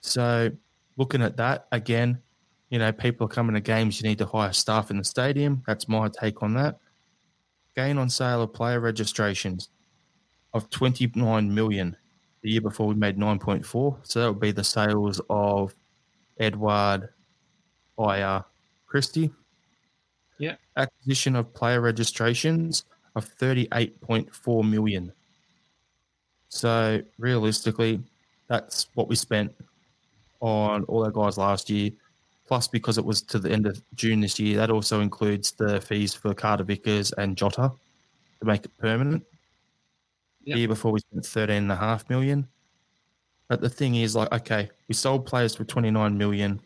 So looking at that again, you know, people are coming to games, you need to hire staff in the stadium. That's my take on that. Gain on sale of player registrations of 29 million. The year before we made 9.4. So that would be the sales of Edouard, Ajer, Christie. Yeah. Acquisition of player registrations of 38.4 million. So realistically, that's what we spent on all our guys last year. Plus, because it was to the end of June this year, that also includes the fees for Carter Vickers and Jota to make it permanent. Yep. Year before we spent thirteen and a half million. But the thing is, like, okay, we sold players for twenty nine million.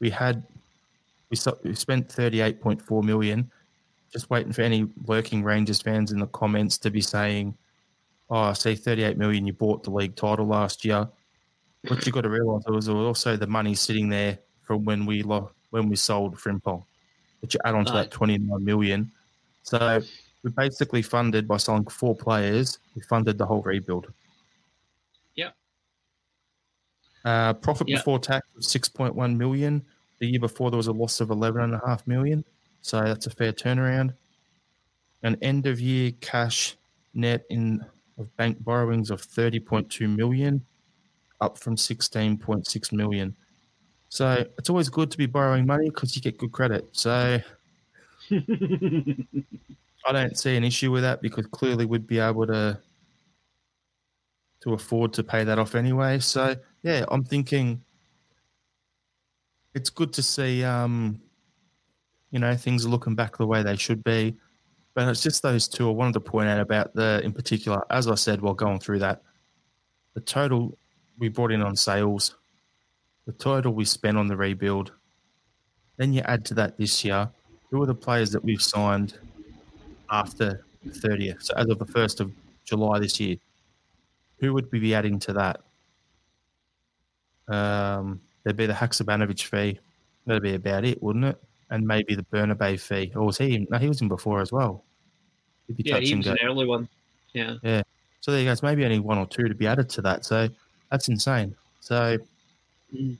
We had we, so, we spent thirty eight point four million. Just waiting for any working Rangers fans in the comments to be saying, "Oh, I see thirty eight million. You bought the league title last year." What you got to realise was also the money sitting there from when we lo- when we sold Frimpong, that you add on to Aye. that twenty nine million. So we basically funded by selling four players. We funded the whole rebuild. Yep. Uh, profit Yep. before tax was six point one million. The year before there was a loss of eleven and a half million. So that's a fair turnaround. An end of year cash net in of bank borrowings of thirty point two million, up from sixteen point six million. So it's always good to be borrowing money because you get good credit. So I don't see an issue with that because clearly we'd be able to to afford to pay that off anyway. So yeah, I'm thinking it's good to see um you know things are looking back the way they should be. But it's just those two I wanted to point out about the in particular, as I said while going through that, the total we brought in on sales, the total we spent on the rebuild, then you add to that this year, who are the players that we've signed after the 30th? So as of the 1st of July this year, who would we be adding to that? Um, there'd be the Haksabanovic fee. That'd be about it, wouldn't it? And maybe the Bernabei fee. Or was he? No, he was in before as well. He'd be yeah, he was go. an early one. Yeah. Yeah. So there you go. It's maybe only one or two to be added to that. So that's insane. So Mm.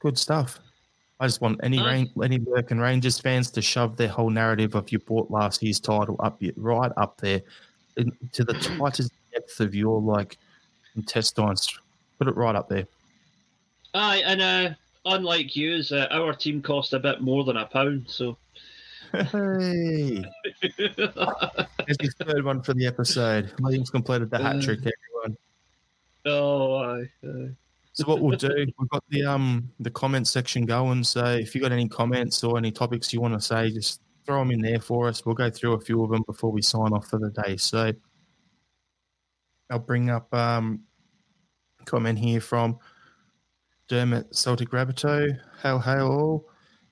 good stuff. I just want any Aye. rain, any Lurkin Rangers fans to shove their whole narrative of you bought last year's title up right up there in, to the tightest depth of your like intestines. Put it right up there. Aye, and uh, unlike you, uh, our team cost a bit more than a pound, so. Hey, there's his third one for the episode. Williams completed the hat trick. Everyone. oh, aye, aye. So what we'll do, we've got the um the comment section going. So if you got any comments or any topics you want to say, just throw them in there for us. We'll go through a few of them before we sign off for the day. So I'll bring up um comment here from Dermot Celtic Rabbito. Hail, hail all.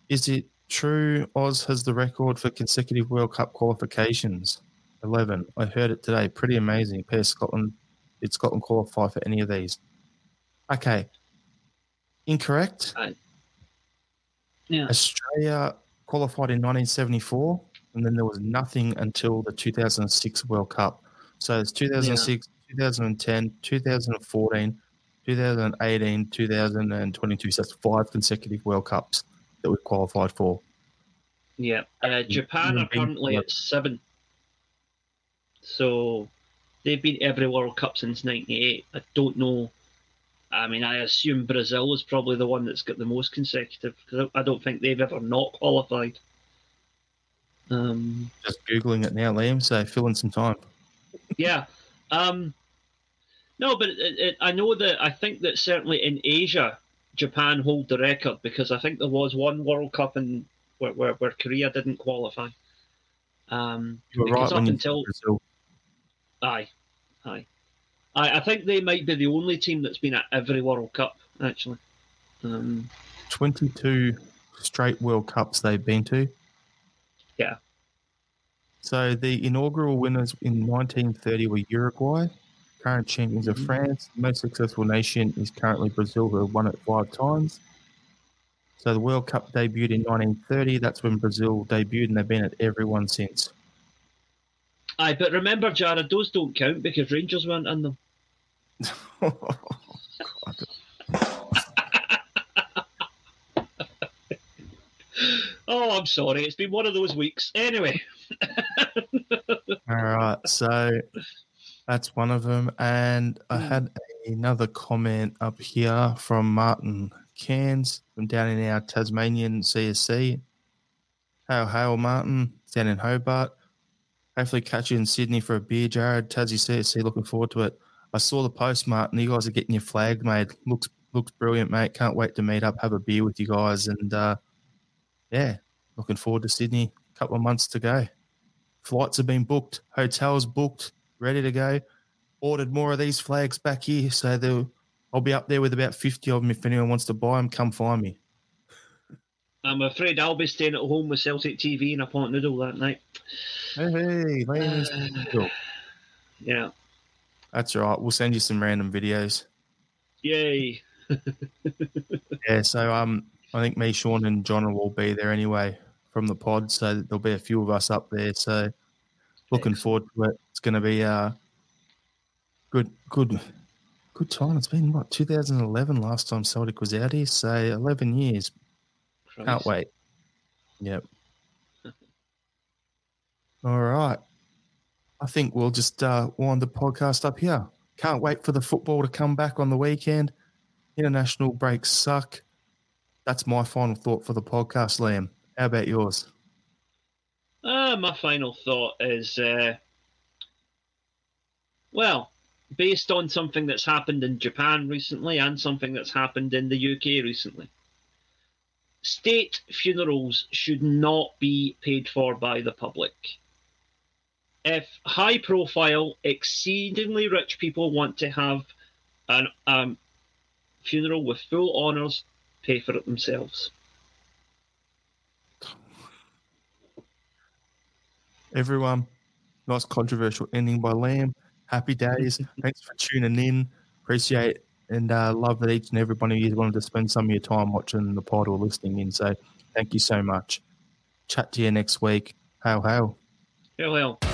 Is it true Oz has the record for consecutive World Cup qualifications? 11. I heard it today. Pretty amazing. Pair Scotland. Did Scotland qualify for any of these? Okay. Incorrect. Yeah. Australia qualified in 1974, and then there was nothing until the 2006 World Cup. So it's 2006, 2010, 2014, 2018, 2022. So that's five consecutive World Cups that we've qualified for. Yeah. Uh, Japan are currently at seven. So they've been every World Cup since '98. I don't know. I mean, I assume Brazil is probably the one that's got the most consecutive because I don't think they've ever not qualified. Um, Just Googling it now, Liam, so fill in some time. yeah. Um, no, but it, it, I know that I think that certainly in Asia, Japan hold the record because I think there was one World Cup in where, where, where Korea didn't qualify. Um, You were right up until Brazil. Aye, aye. I, I think they might be the only team that's been at every World Cup, actually. Um, 22 straight World Cups they've been to. Yeah. So the inaugural winners in 1930 were Uruguay, current champions of Mhm. France. The most successful nation is currently Brazil, who have won it five times. So the World Cup debuted in 1930. That's when Brazil debuted, and they've been at every one since. Aye, but remember, Jared, those don't count because Rangers weren't in them. Oh, I'm sorry. It's been one of those weeks. Anyway. All right. So that's one of them. And I Hmm. had another comment up here from Martin Cairns from down in our Tasmanian CSC. Hail, hail, Martin, down in Hobart. Hopefully catch you in Sydney for a beer, Jared. Tassie CSC, looking forward to it. I saw the post, Martin. You guys are getting your flag made. Looks looks brilliant, mate. Can't wait to meet up, have a beer with you guys, and uh, yeah, looking forward to Sydney. A couple of months to go. Flights have been booked, hotels booked, ready to go. Ordered more of these flags back here, so they'll- I'll be up there with about fifty of them. If anyone wants to buy them, come find me. I'm afraid I'll be staying at home with Celtic TV and a pot noodle that night. Hey, hey, ladies. Cool. Yeah. That's right. We'll send you some random videos. Yay. Yeah, so um, I think me, Sean, and John will all be there anyway from the pod. So there'll be a few of us up there. So looking forward to it. It's going to be uh good, good, good time. It's been what 2011 last time Celtic was out here. So 11 years. Can't wait. Yep. All right. I think we'll just uh, wind the podcast up here. Can't wait for the football to come back on the weekend. International breaks suck. That's my final thought for the podcast, Liam. How about yours? Uh, my final thought is uh, well, based on something that's happened in Japan recently and something that's happened in the UK recently. State funerals should not be paid for by the public. If high profile, exceedingly rich people want to have an um, funeral with full honours, pay for it themselves. Everyone, nice controversial ending by Liam. Happy days. Thanks for tuning in. Appreciate and uh, love that each and every one of you wanted to spend some of your time watching the pod or listening in. So thank you so much. Chat to you next week. Hail, hail. Well, well.